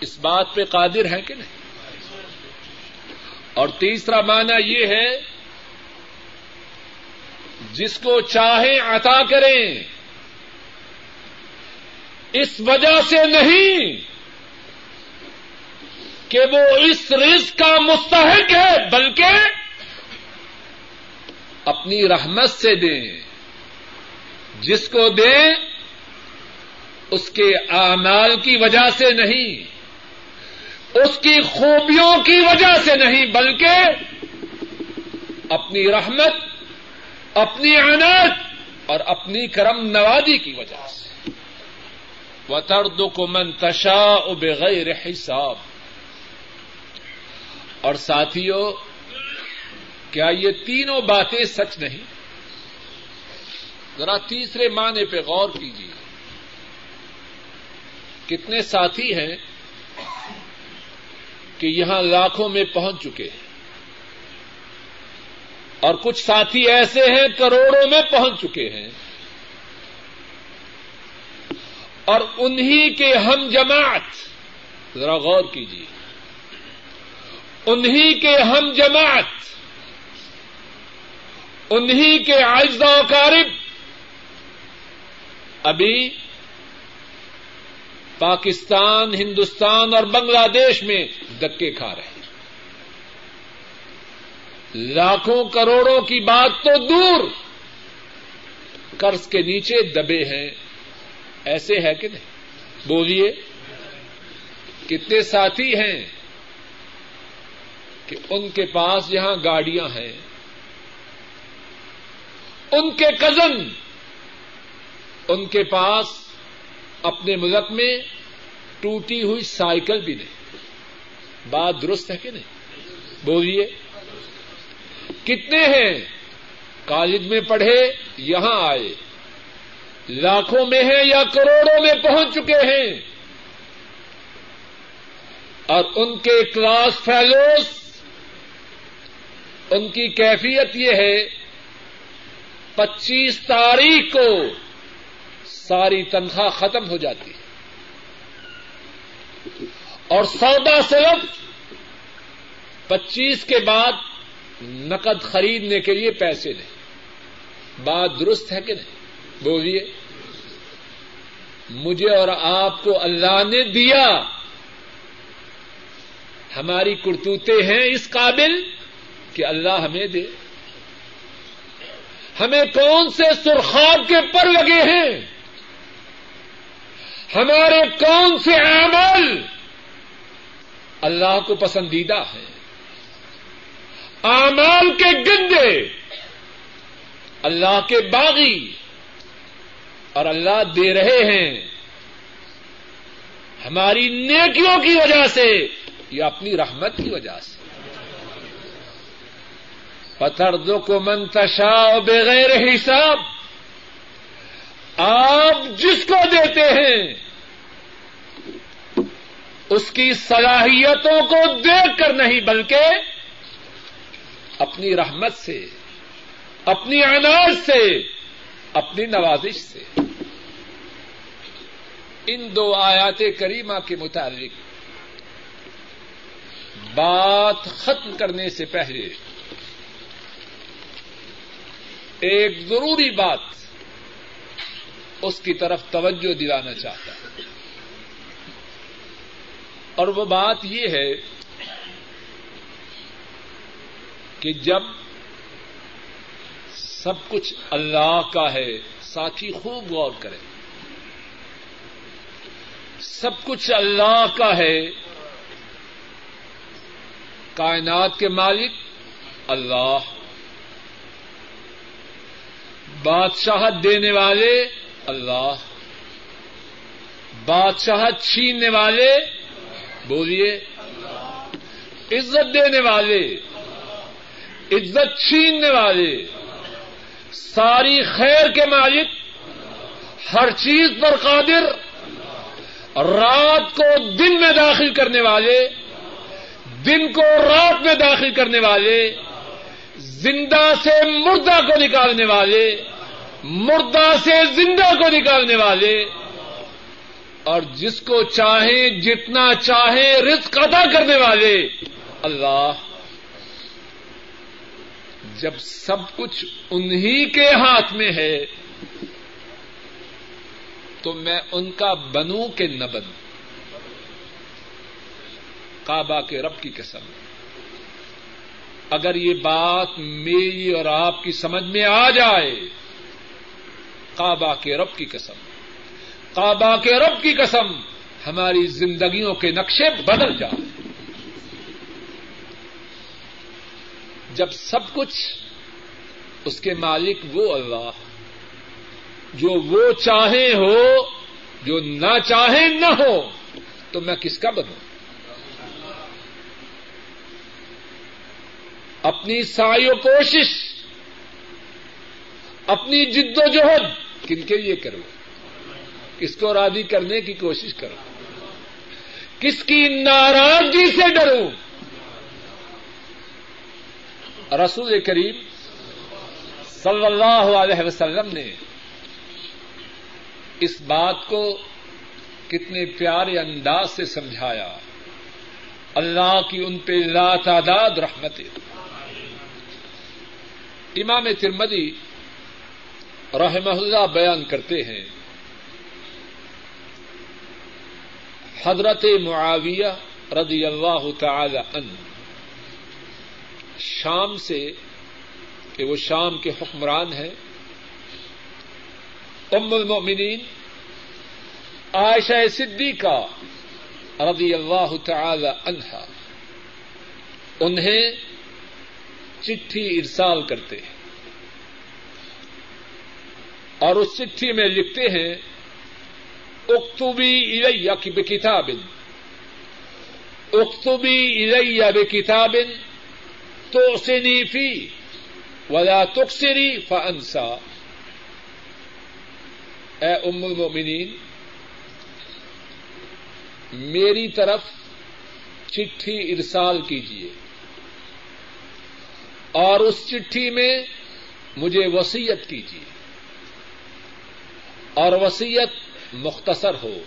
A: اس بات پہ قادر ہے کہ نہیں؟ اور تیسرا معنی یہ ہے، جس کو چاہیں عطا کریں، اس وجہ سے نہیں کہ وہ اس رزق کا مستحق ہے، بلکہ اپنی رحمت سے دیں۔ جس کو دیں، اس کے اعمال کی وجہ سے نہیں، اس کی خوبیوں کی وجہ سے نہیں، بلکہ اپنی رحمت، اپنی عنایت اور اپنی کرم نوازی کی وجہ سے۔ وہ کو منتشا بغیر حساب۔ اور ساتھیوں کیا یہ تینوں باتیں سچ نہیں؟ ذرا تیسرے معنی پہ غور کیجیے کتنے ساتھی ہیں کہ یہاں لاکھوں میں پہنچ چکے ہیں۔ اور کچھ ساتھی ایسے ہیں کروڑوں میں پہنچ چکے ہیں۔ اور انہی کے ہم جماعت، ذرا غور کیجیے انہی کے ہم جماعت، انہی کے آئزہ و کارب ابھی پاکستان، ہندوستان اور بنگلہ دیش میں دکے کھا رہے ہیں۔ لاکھوں کروڑوں کی بات تو دور قرض کے نیچے دبے ہیں۔ ایسے ہے کہ نہیں؟ بولیے، کتنے ساتھی ہیں کہ ان کے پاس یہاں گاڑیاں ہیں؟ ان کے کزن ان کے پاس اپنے ملک میں ٹوٹی ہوئی سائیکل بھی نہیں۔ بات درست ہے کہ نہیں؟ بولیے۔ کتنے ہیں؟ کالج میں پڑھے، یہاں آئے۔ لاکھوں میں ہیں یا کروڑوں میں پہنچ چکے ہیں؟ اور ان کے کلاس فیلوز، ان کی کیفیت یہ ہے، پچیس تاریخ کو ساری تنخواہ ختم ہو جاتی ہے۔ اور سودا صرف پچیس کے بعد نقد خریدنے کے لیے پیسے دیں۔ بات درست ہے کہ نہیں؟ بولیے۔ مجھے اور آپ کو اللہ نے دیا۔ ہماری کرتوتے ہیں اس قابل کہ اللہ ہمیں دے۔ ہمیں کون سے سرخاب کے پر لگے ہیں؟ ہمارے کون سے اعمال اللہ کو پسندیدہ ہیں اعمال کے گندے، اللہ کے باغی، اور اللہ دے رہے ہیں۔ ہماری نیکیوں کی وجہ سے یا اپنی رحمت کی وجہ سے۔ پتھر دو کو منتشا بغیر حساب آپ جس کو دیتے ہیں، اس کی صلاحیتوں کو دیکھ کر نہیں، بلکہ اپنی رحمت سے، اپنی اناج سے، اپنی نوازش سے۔ ان دو آیات کریمہ کے متعلق بات ختم کرنے سے پہلے ایک ضروری بات اس کی طرف توجہ دلانا چاہتا ہوں اور وہ بات یہ ہے کہ جب سب کچھ اللہ کا ہے، ساتھی خوب غور کرے سب کچھ اللہ کا ہے، کائنات کے مالک اللہ۔ بادشاہت دینے والے اللہ بادشاہت چھیننے والے، بولیے، عزت دینے والے، عزت چھیننے والے، ساری خیر کے مالک، ہر چیز پر قادر، رات کو دن میں داخل کرنے والے، دن کو رات میں داخل کرنے والے، زندہ سے مردہ کو نکالنے والے مردہ سے زندہ کو نکالنے والے۔ اور جس کو چاہیں جتنا چاہیں رزق ادا کرنے والے۔ اللہ، جب سب کچھ انہی کے ہاتھ میں ہے، تو میں ان کا بنوں کہ نہ بنوں کعبہ کے رب کی قسم۔ اگر یہ بات میری اور آپ کی سمجھ میں آ جائے کعبہ کے رب کی قسم۔ کعبہ کے رب کی قسم، ہماری زندگیوں کے نقشے بدل جائے۔ جب سب کچھ اس کے مالک وہ اللہ، جو وہ چاہے ہو، جو نہ چاہے نہ ہو، تو میں کس کا بنوں اپنی سائی و کوشش اپنی جد و جہد۔ کن کے لیے کرو؟ کس کو راضی کرنے کی کوشش کرو؟ کس کی ناراضگی سے ڈروں رسول کریم صلی اللہ علیہ وسلم نے اس بات کو کتنے پیارے انداز سے سمجھایا۔ اللہ کی ان پہ لا تعداد رحمت امام ترمدی رحمہ اللہ بیان کرتے ہیں۔ حضرت معاویہ رضی اللہ تعالی عنہ شام سے کہ وہ شام کے حکمران ہیں، ام المؤمنین عائشہ صدیقہ رضی اللہ تعالی عنہا انہیں چٹھی ارسال کرتے ہیں۔ اور اس چٹھی میں لکھتے ہیں، اکتبی الیہ کی بکتاب۔ اکتبی الیہ بکتاب تو فی ولا تقصری فانسا۔ اے ام المؤمنین، میری طرف چٹھی ارسال کیجیے اور اس چٹھی میں مجھے وسیعت کیجیے اور وسیعت مختصر ہو،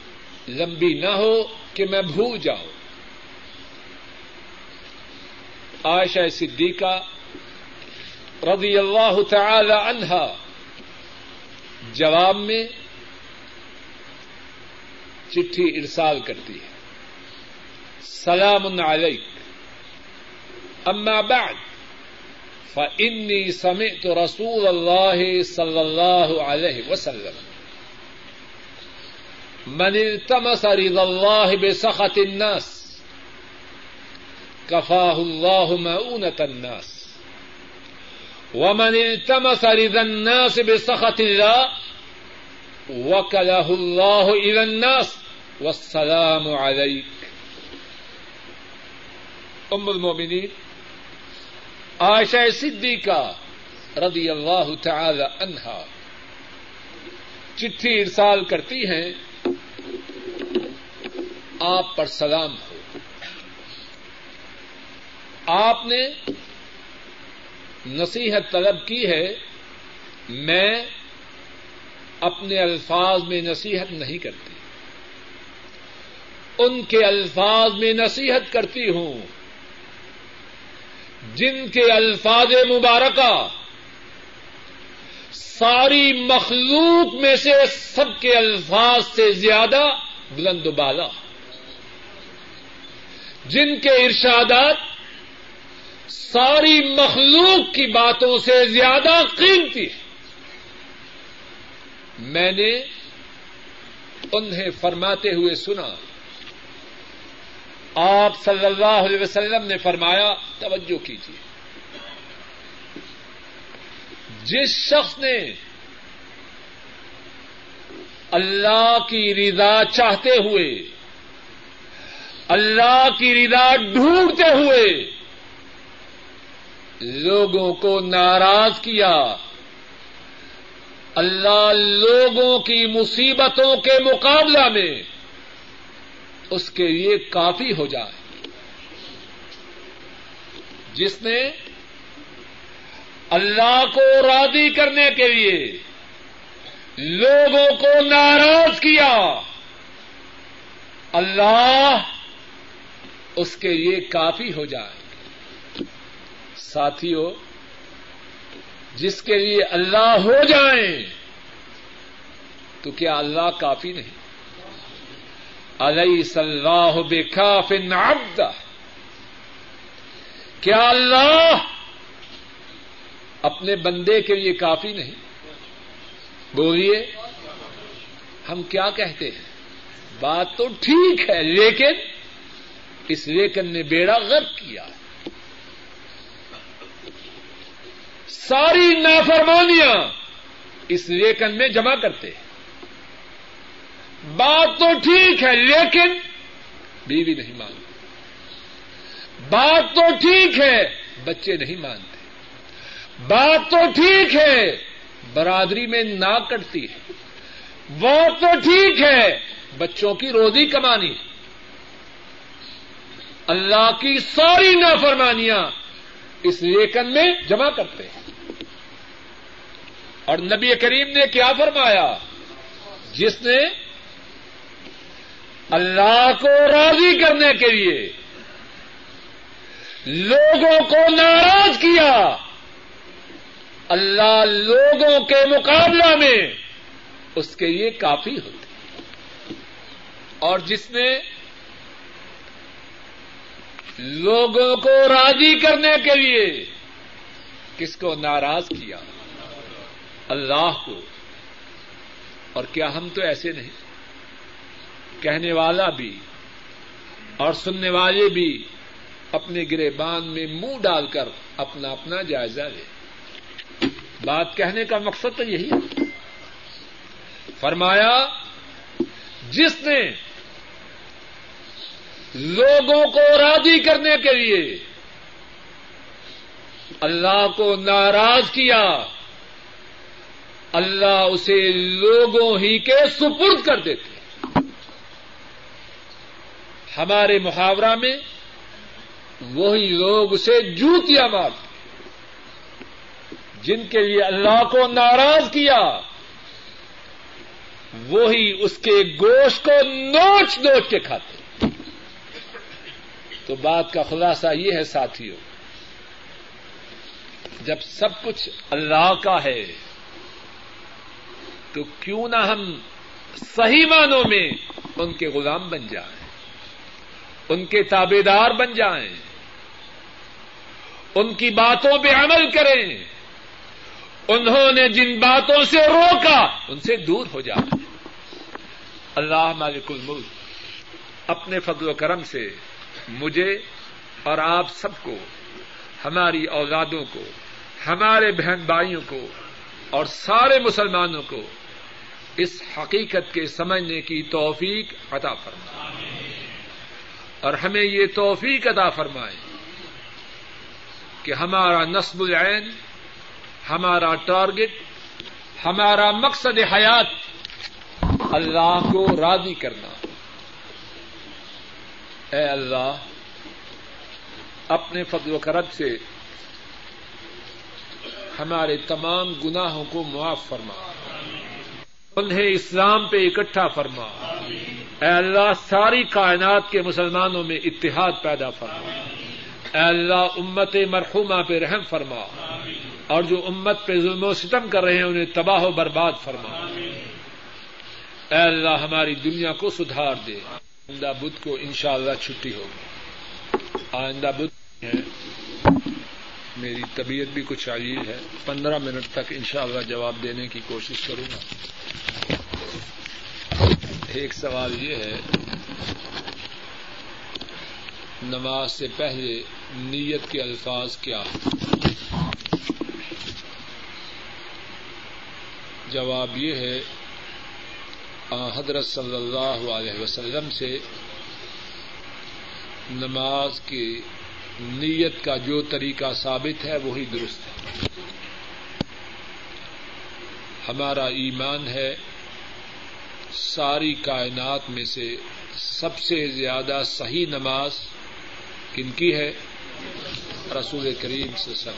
A: لمبی نہ ہو کہ میں بھول جاؤں۔ عائشہ صدیقہ رضی اللہ تعالی عنہا جواب میں چٹھی ارسال کرتی ہے۔ سلام علیک۔ اما بعد فإني سمعت رسول الله صلى الله عليه وسلم۔ من التمس رضا الله بسخط الناس كفاه الله مؤونة الناس ومن التمس رضا الناس بسخط الله وكله الله إلى الناس والسلام عليك أم المؤمنين عائشہ صدیقہ رضی اللہ تعالی عنہا چٹھی ارسال کرتی ہیں آپ پر سلام ہو۔ آپ نے نصیحت طلب کی ہے، میں اپنے الفاظ میں نصیحت نہیں کرتی۔ ان کے الفاظ میں نصیحت کرتی ہوں۔ جن کے الفاظ مبارکہ ساری مخلوق میں سے سب کے الفاظ سے زیادہ بلند و بالا۔ جن کے ارشادات ساری مخلوق کی باتوں سے زیادہ قیمتی ہے میں نے انہیں فرماتے ہوئے سنا۔ آپ صلی اللہ علیہ وسلم نے فرمایا، توجہ کیجیے جس شخص نے اللہ کی رضا چاہتے ہوئے اللہ کی رضا ڈھونڈتے ہوئے لوگوں کو ناراض کیا۔ اللہ لوگوں کی مصیبتوں کے مقابلہ میں اس کے لیے کافی ہو جائے۔ جس نے اللہ کو راضی کرنے کے لیے لوگوں کو ناراض کیا۔ اللہ اس کے لیے کافی ہو جائے۔ ساتھیوں جس کے لیے اللہ ہو جائیں، تو کیا اللہ کافی نہیں؟ علیہ صلاح بے کاف نبد کیا اللہ اپنے بندے کے لیے کافی نہیں؟ بولیے، ہم کیا کہتے ہیں؟ بات تو ٹھیک ہے، لیکن اس لیکن نے بیڑا غرق کیا۔ ساری نافرمانیاں اس لیکن میں جمع کرتے ہیں۔ بات تو ٹھیک ہے لیکن بیوی نہیں مانتی بات تو ٹھیک ہے بچے نہیں مانتے۔ بات تو ٹھیک ہے برادری میں نہ کٹتی ہے۔ وہ تو ٹھیک ہے بچوں کی روزی کمانی ہے۔ اللہ کی ساری نافرمانیاں اس لیکن میں جمع کرتے ہیں۔ اور نبی کریم نے کیا فرمایا؟ جس نے اللہ کو راضی کرنے کے لیے لوگوں کو ناراض کیا، اللہ لوگوں کے مقابلہ میں اس کے لیے کافی ہوتے۔ اور جس نے لوگوں کو راضی کرنے کے لیے کس کو ناراض کیا؟ اللہ کو۔ اور کیا ہم تو ایسے نہیں؟ کہنے والا بھی اور سننے والے بھی اپنے گرے باندھ میں منہ ڈال کر اپنا اپنا جائزہ لے۔ بات کہنے کا مقصد تو یہی ہے۔ فرمایا، جس نے لوگوں کو راضی کرنے کے لیے اللہ کو ناراض کیا۔ اللہ اسے لوگوں ہی کے سپرد کر دیتے۔ ہمارے محاورہ میں وہی لوگ اسے جوتیاں مارتے۔ جن کے لیے اللہ کو ناراض کیا، وہی اس کے گوشت کو نوچ نوچ کے کھاتے۔ تو بات کا خلاصہ یہ ہے ساتھیوں، جب سب کچھ اللہ کا ہے، تو کیوں نہ ہم صحیح معنوں میں ان کے غلام بن جائیں، ان کے تابے دار بن جائیں، ان کی باتوں پہ عمل کریں۔ انہوں نے جن باتوں سے روکا، ان سے دور ہو جائے اللہ مالک الملک، اپنے فضل و کرم سے مجھے اور آپ سب کو، ہماری اولادوں کو، ہمارے بہن بھائیوں کو اور سارے مسلمانوں کو اس حقیقت کے سمجھنے کی توفیق عطا فرمائے۔ اور ہمیں یہ توفیق عطا فرمائے کہ ہمارا نصب العین، ہمارا ٹارگٹ، ہمارا مقصد حیات اللہ کو راضی کرنا۔ اے اللہ، اپنے فضل و کرب سے ہمارے تمام گناہوں کو معاف فرما۔ انہیں اسلام پہ اکٹھا فرما۔ اے اللہ، ساری کائنات کے مسلمانوں میں اتحاد پیدا فرما۔ اے اللہ، امت مرحومہ پہ رحم فرما۔ اور جو امت پہ ظلم و ستم کر رہے ہیں، انہیں تباہ و برباد فرما۔ اے اللہ، ہماری دنیا کو سدھار دے۔ آئندہ بدھ کو انشاءاللہ اللہ چھٹی ہوگی۔ آئندہ بدھ ہے۔ میری طبیعت بھی کچھ عجیب ہے۔ پندرہ منٹ تک انشاءاللہ جواب دینے کی کوشش کروں گا۔ ایک سوال یہ ہے، نماز سے پہلے نیت کے الفاظ کیا جواب یہ ہے حضرت صلی اللہ علیہ وسلم سے نماز کی نیت کا جو طریقہ ثابت ہے، وہی درست ہے۔ ہمارا ایمان ہے، ساری کائنات میں سے سب سے زیادہ صحیح نماز کن کی ہے؟ رسول کریم سے سب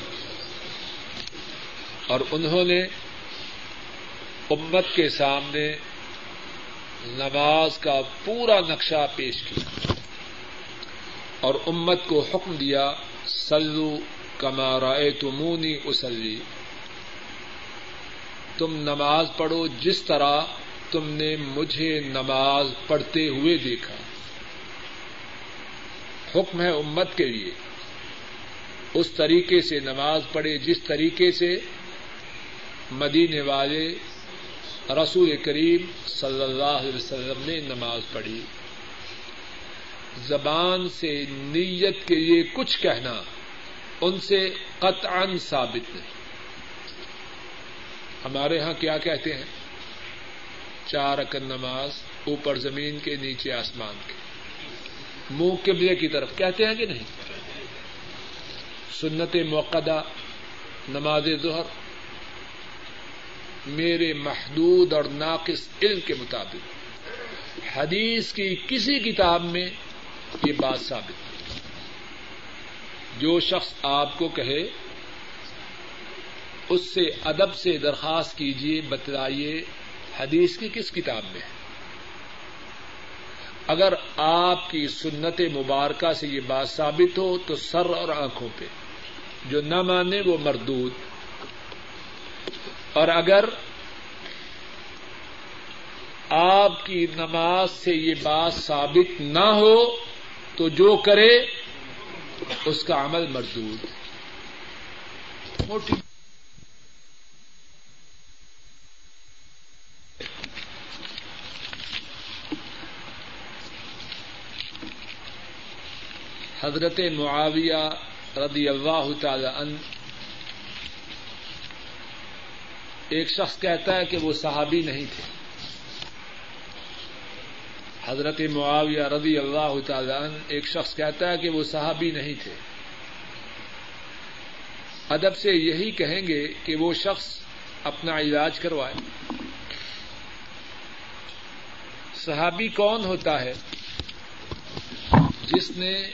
A: اور انہوں نے امت کے سامنے نماز کا پورا نقشہ پیش کیا اور امت کو حکم دیا سلو کمارائے تمونی اسلی تم نماز پڑھو جس طرح تم نے مجھے نماز پڑھتے ہوئے دیکھا۔ حکم ہے امت کے لیے۔ اس طریقے سے نماز پڑھے جس طریقے سے مدینے والے رسول کریم صلی اللہ علیہ وسلم نے نماز پڑھی۔ زبان سے نیت کے لیے کچھ کہنا ان سے قطعا ثابت نہیں۔ ہمارے ہاں کیا کہتے ہیں؟ چار اکن نماز، اوپر زمین کے، نیچے آسمان کے۔ منہ قبلے کی طرف کہتے ہیں کہ نہیں؟ سنت موقع نماز ظہر میرے محدود اور ناقص علم کے مطابق حدیث کی کسی کتاب میں یہ بات ثابت جو شخص آپ کو کہے، اس سے ادب سے درخواست کیجیے بتلائیے حدیث کی کس کتاب میں ہے۔ اگر آپ کی سنت مبارکہ سے یہ بات ثابت ہو تو سر اور آنکھوں پہ، جو نہ مانے وہ مردود۔ اور اگر آپ کی نماز سے یہ بات ثابت نہ ہو تو جو کرے اس کا عمل مردود موٹی حضرت معاویہ رضی اللہ تعالی عنہ ایک شخص کہتا ہے کہ وہ صحابی نہیں تھے۔ حضرت معاویہ رضی اللہ تعالی ایک شخص کہتا ہے کہ وہ صحابی نہیں تھے۔ ادب سے یہی کہیں گے کہ وہ شخص اپنا علاج کروائے۔ صحابی کون ہوتا ہے؟ جس نے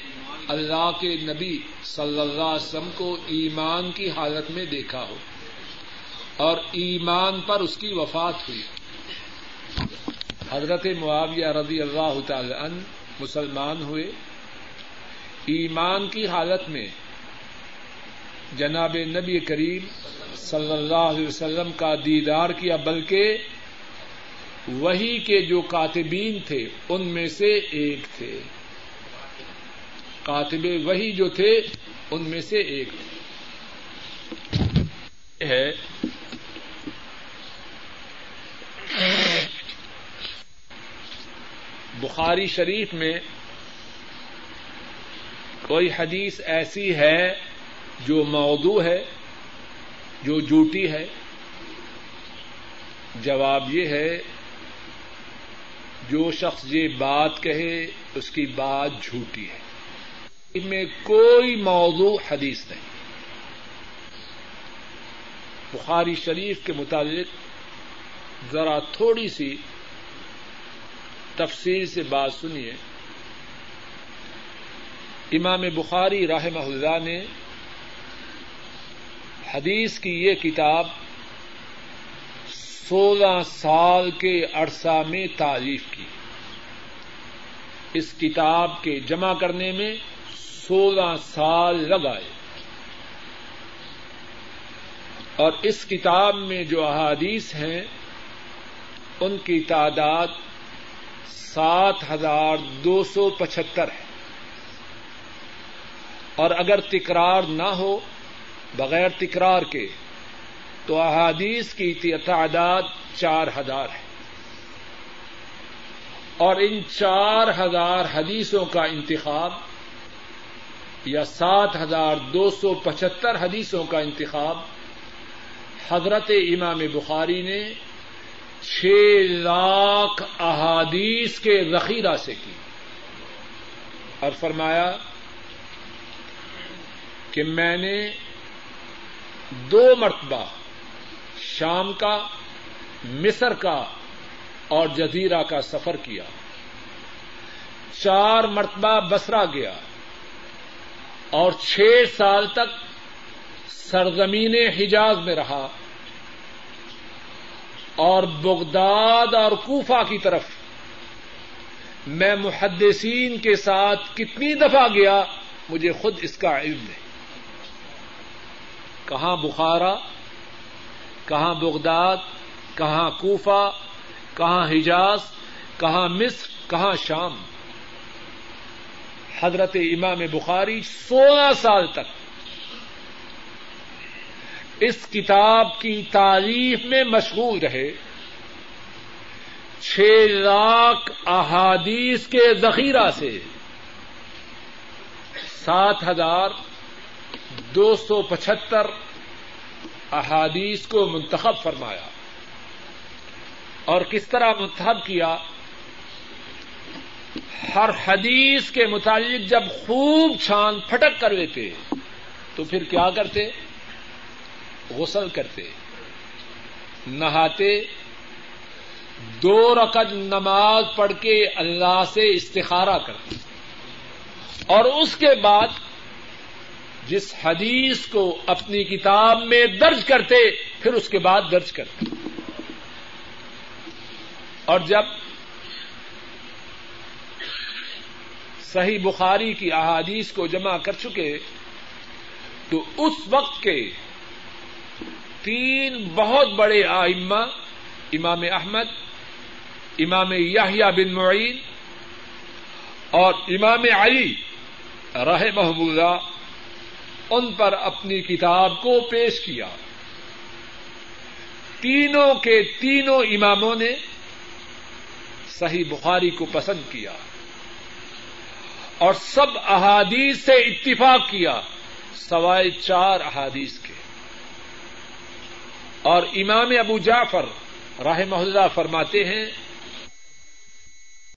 A: اللہ کے نبی صلی اللہ علیہ وسلم کو ایمان کی حالت میں دیکھا ہو۔ اور ایمان پر اس کی وفات ہوئی۔ حضرت معاویہ رضی اللہ تعالی عنہ مسلمان ہوئے۔ ایمان کی حالت میں جناب نبی کریم صلی اللہ علیہ وسلم کا دیدار کیا، بلکہ وہی کے جو کاتبین تھے، ان میں سے ایک تھے۔ کاتب وہی جو تھے، ان میں سے ایک تھے۔ ہے بخاری شریف میں کوئی حدیث ایسی ہے جو موضوع ہے، جو جھوٹی ہے؟ جواب یہ ہے، جو شخص یہ بات کہے، اس کی بات جھوٹی ہے۔ ان میں کوئی موضوع حدیث نہیں۔ بخاری شریف کے متعلق ذرا تھوڑی سی تفصیل سے بات سنیے۔ امام بخاری رحمہ اللہ نے حدیث کی یہ کتاب سولہ سال کے عرصہ میں تعریف کی۔ اس کتاب کے جمع کرنے میں سولہ سال لگائے اور اس کتاب میں جو احادیث ہیں، ان کی تعداد سات ہزار دو سو پچہتر ہے۔ اور اگر تکرار نہ ہو، بغیر تکرار کے، تو احادیث کی تعداد چار ہزار ہے۔ اور ان چار ہزار حدیثوں کا انتخاب یا سات ہزار دو سو پچہتر حدیثوں کا انتخاب حضرت امام بخاری نے چھ لاکھ احادیث کے ذخیرہ سے کی۔ اور فرمایا کہ میں نے دو مرتبہ شام کا، مصر کا اور جزیرہ کا سفر کیا۔ چار مرتبہ بسرا گیا۔ اور چھ سال تک سرزمین حجاز میں رہا۔ اور بغداد اور کوفہ کی طرف۔ میں محدثین کے ساتھ کتنی دفعہ گیا، مجھے خود اس کا علم ہے کہاں بخارا؟ کہاں بغداد؟ کہاں کوفہ؟ کہاں حجاز؟ کہاں مصر؟ کہاں شام؟ حضرت امام بخاری سولہ سال تک اس کتاب کی تعریف میں مشغول رہے چھ لاکھ احادیث کے ذخیرہ سے سات ہزار دو سو پچہتر احادیث کو منتخب فرمایا۔ اور کس طرح منتخب کیا؟ ہر حدیث کے متعلق جب خوب چھان پھٹک کر لیتے تو پھر کیا کرتے؟ غسل کرتے، نہاتے، دو رقط نماز پڑھ کے اللہ سے استخارہ کرتے۔ اور اس کے بعد جس حدیث کو اپنی کتاب میں درج کرتے، پھر اس کے بعد درج کرتے۔ اور جب صحیح بخاری کی احادیث کو جمع کر چکے، تو اس وقت کے تین بہت بڑے آئمہ، امام احمد، امام یاہیا بن معین اور امام علی رہ محبوبہ ان پر اپنی کتاب کو پیش کیا۔ تینوں کے تینوں اماموں نے صحیح بخاری کو پسند کیا اور سب احادیث سے اتفاق کیا، سوائے چار احادیث کے۔ اور امام ابو جعفر راہ محلہ فرماتے ہیں